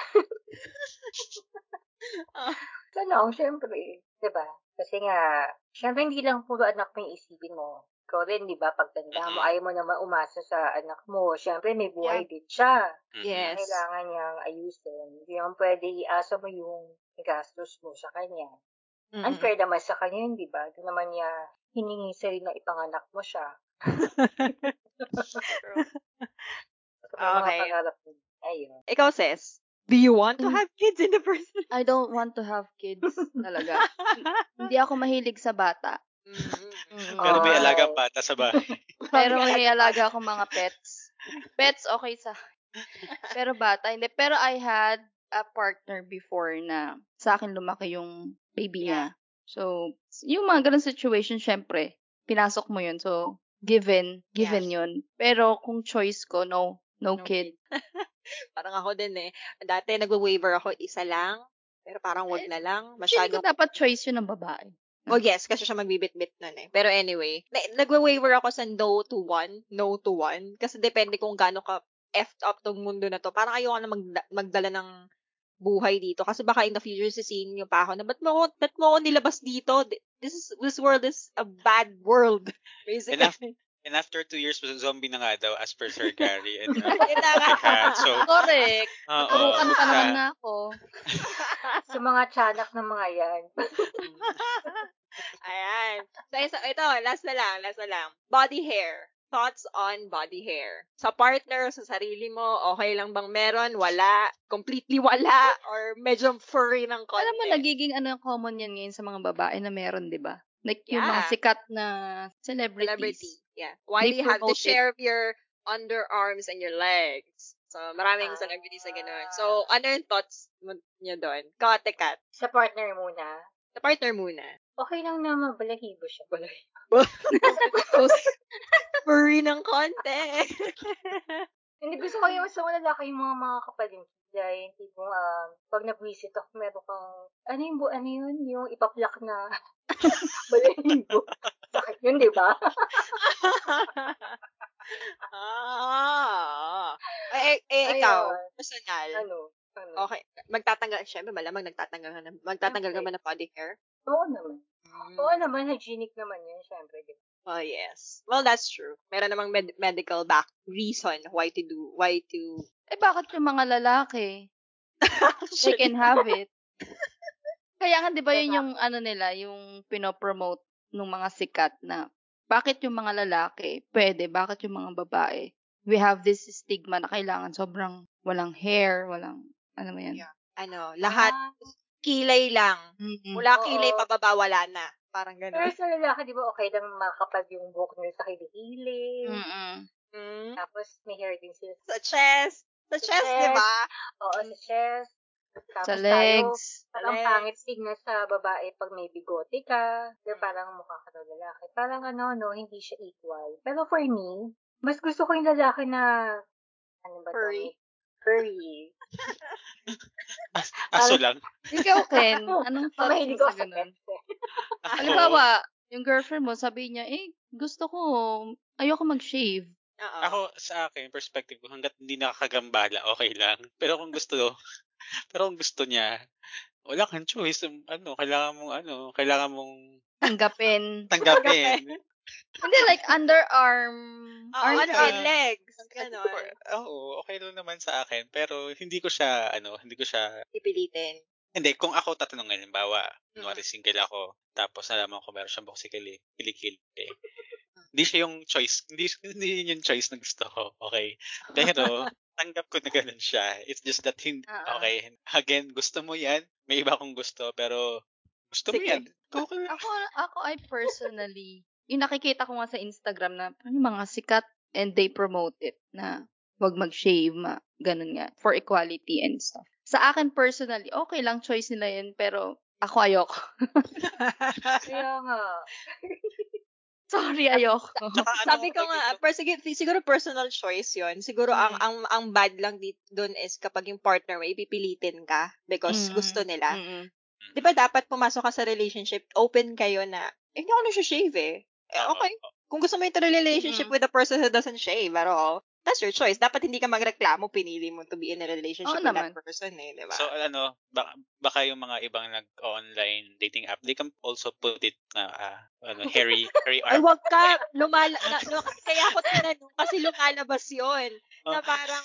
Ah. Tanong, syempre, di ba? Kasi nga, syempre hindi lang puro anak mo yung isipin mo. Ikaw rin, di ba? Pagtanda mo, Mhm. ayaw mo naman umasa sa anak mo. Syempre, may buhay din siya. Mhm. Yes. Kailangan niyang ayusin. Hindi naman pwede iasa mo yung gastos mo sa kanya. Mm-mm. Unfair naman sa kanya yun, di ba? Di naman niya hiningi sa'yo na ipanganak mo siya. Okay. Ayun. Ikaw, Sis. Do you want to Mm. have kids in the first place? I don't want to have kids talaga. Hindi ako mahilig sa bata. Mm. Pero may Ay. alagang bata sa bahay. Pero may alaga akong mga pets. Pets, okay sa Pero bata, hindi. Pero I had a partner before na sa akin lumaki yung baby niya. So, yung mga ganun situation, syempre, pinasok mo yun. So, given, given Yes. yun. Pero kung choice ko, no, no, No kid. Parang ako din eh. Dati nagwa-waiver ako isa lang. Pero parang wag na lang. Masyado. ko dapat choice yun ng babae. Well, yes, kasi siya magbibit-bit nun eh. Pero anyway, na- nagwa-waiver ako sa no to one, no to one. Kasi depende kung gaano ka effed up tong mundo na to. Parang ayoko na magda- magdala ng buhay dito. Kasi baka in the future sisihin niyo pa ako na, ba't mo, ako- ba't mo nilabas dito? This is, this world is a bad world. Basically. Enough. And after two years, zombie na nga daw as per Sir Gary. And, uh, na. Kat. So, Correct. oo. Turukan pa basta- naman nga ako. Sa mga tiyanak ng mga yan. Ayan. So, ito, ito, last na lang, last na lang. Body hair. Thoughts on body hair. Sa partner, sa sarili mo, okay lang bang meron? Wala? Completely wala? Or medyo furry ng konti? Alam mo, nagiging ano common yan ngayon sa mga babae na meron, di ba? Like yung mga Yeah. sikat na celebrities. Celebrity. Yeah. Why They do you have to promote it. share your underarms and your legs? So, maraming Ah. celebrities na ganun. So, ano yung thoughts mo niyo doon? Kate kat. Sa partner muna. Sa partner muna. Okay lang naman, balahibo siya. Furry ng konti. Hindi gusto ko yung sa lalaki yung mga mga kapalinkila, yung tipong um, pag nag-visit ako, meron kang, ano yung, bu- ano yun, yung ipaplak na balahibo. Sakit yun, di ba? ah. Eh, eh, ikaw, Ayun. personal. ano, Ano? Okay. Magtatanggal, syempre malamang nagtatanggal ka na, magtatanggal ka ba ng body hair? Oo naman. Mm. Oo naman, hygienic naman yun, syempre. di ba? Oh, yes. Well, that's true. Meron namang med- medical back reason why to do, why to... Eh, bakit yung mga lalaki? They can have it. Kaya nga, di ba yun yung ano nila, yung pinopromote ng mga sikat na bakit yung mga lalaki pwede, bakit yung mga babae? We have this stigma na kailangan sobrang walang hair, walang, ano mo yan? Yeah. ano, lahat Ah, kilay lang. Mm-mm. Mula Oo. kilay pababa, wala na. Parang pero gano'n. sa lalaki, di ba, okay lang makapag yung buhok nila sa kilikili. Mm-mm. Mm. Tapos, may hair din sila. Sa chest. Sa Sa chest, di ba? Oo, sa chest. Tapos Sa tayo, legs. Parang legs. pangit tignan sa babae pag may bigote ka. Ba, parang mukha ka ng lalaki. Parang ano, no, hindi siya equal. Pero for me, mas gusto ko yung lalaki na, ano ba Furry. Furry. As- aso lang. Ikaw, Ken, anong Mahilig mo sa ganun? Halimbawa, yung girlfriend mo, sabi niya, eh, gusto ko, ayoko mag-shave. Oo. ako sa akin, perspective ko, hanggat hindi nakakagambala, okay lang. Pero kung gusto, pero kung gusto niya, wala kang choice. Ano, kailangan mong, ano, kailangan mong Tanggapin. tanggapin. Hindi, like, underarm. Oo, arm ano, Ah. and legs. Or- Ganon. Oo, okay lang naman sa akin. Pero hindi ko siya, ano, hindi ko siya, Ipilitin. hindi, kung ako tatanungin, halimbawa, Mm. single ako, tapos nalaman ko meron siyang Kili, kilikili. Hindi siya yung choice, hindi, hindi yun yung choice na gusto ko, okay? Pero, tanggap ko na ganun siya. It's just that, hindi, ah. okay, again, gusto mo yan, may iba akong gusto, pero, gusto mo Sige. yan. Go ka lang. Ako, ako I personally, yung nakikita ko nga sa Instagram na yung mga sikat and they promote it na wag mag-shave, ma, ganun nga, for equality and stuff. Sa akin personally, okay lang choice nila yun, pero ako ayoko. Kaya nga. Sorry, ayoko. Tsaka ano, Sabi ko nga, per, siguro, siguro personal choice yon Siguro ang Mm. ang ang bad lang dito doon is kapag yung partner mo ipipilitin ka because Mm. gusto nila. Mm-mm. 'Di ba dapat pumasok ka sa relationship, open kayo na eh, hindi ako nag-shave eh. eh Oo. okay. Kung gusto mo yung relationship Mm. with a person who doesn't shave at all, that's your choice. Dapat hindi ka magreklamo, pinili mo to be in a relationship Oo with naman. that person eh, 'di ba? So, ano, baka, baka yung mga ibang nag-online dating app, they can also put it na, ah, ano, hairy, hairy Ay, arm. wag ka. Lumala, na, no, kaya ako tinanong kasi lumalabas yon Na Oh. parang,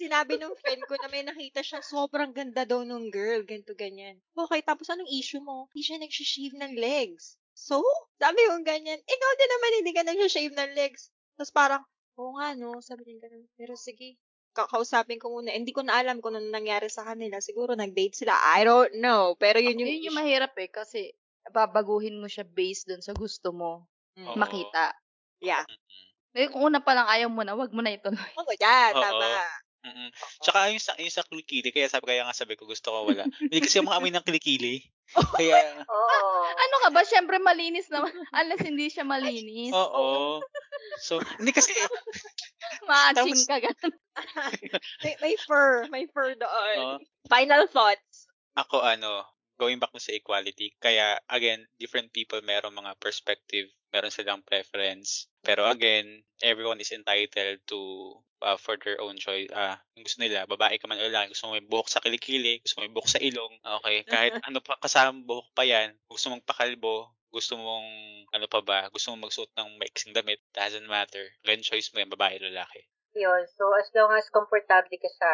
sinabi nung friend ko na may nakita siya, sobrang ganda daw nung girl, ganito, ganyan. Okay, tapos anong issue mo? Hindi siya nag-shave ng legs. So, sabi ko ganyan, ikaw din naman hindi ka nag-shave ng legs. Tapos parang, oo nga no, sabi niya ganun. Pero sige, kakausapin ko muna. Hindi ko na alam kung ano nangyari sa kanila. Siguro nag-date sila. I don't know. Pero yun yung, Yun yung mahirap eh, kasi babaguhin mo siya based dun sa gusto mo Mm. Oo. makita. Yeah. Eh, kung una pa lang ayaw mo na, wag mo na ituloy. Oh, yeah, Oo. tama. Mm-mm. Tsaka yung sa, yung sa kilikili, kaya sabi, kaya nga sabi ko, gusto ko wala. Hindi kasi yung mga amoy ng kilikili. Kaya, Oo. Ano ka ba? Siyempre malinis naman. Unless hindi siya malinis. oo. So, hindi kasi, Matching Tapos- ka ganun. may, may fur. May fur doon. Oo. Final thoughts. ako ano, going back sa equality, kaya again, different people meron mga perspective, meron silang preference. Pero again, everyone is entitled to uh, for their own choice. Ah, kung gusto nila, babae ka man o lalaki, gusto mo may buhok sa kilikili, gusto mo may buhok sa ilong, okay, kahit ano pa kasama buhok pa yan, gusto mong pakalbo, gusto mong ano pa ba, gusto mong magsuot ng maiksing damit, doesn't matter. Ganun choice mo yan, babae o lalaki. Yun. So, as long as comfortable ka sa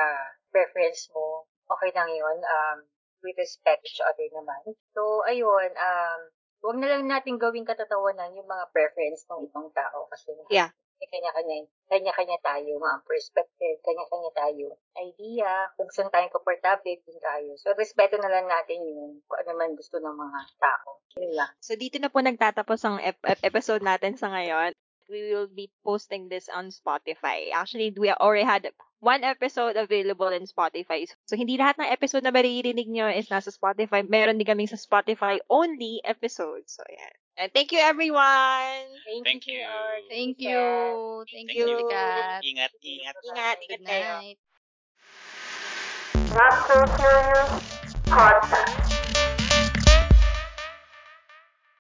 preference mo, okay lang yun. Um, we respect each other naman. So, ayun, um, huwag na lang natin gawing katatawanan yung mga preference ng ibang tao kasi Yeah. Kanya-kanya, kanya-kanya tayo, mga perspective, kanya-kanya tayo, idea, kung saan tayo komportable, din tayo. So, respeto na lang natin yung kung ano man gusto ng mga tao. Yun. So, dito na po nagtatapos ang ep- ep- episode natin sa ngayon. We will be posting this on Spotify. Actually, we already had one episode available in Spotify. So, hindi lahat ng episode na maririnig nyo is nasa Spotify. Meron din kaming sa Spotify only episode. So, yan. And thank you, everyone! Thank you. George. Thank Thank you. you. Thank Thank you, you. Likat. Ingat, ingat. Ingat, Good ingat kayo. night. Not so serious podcast.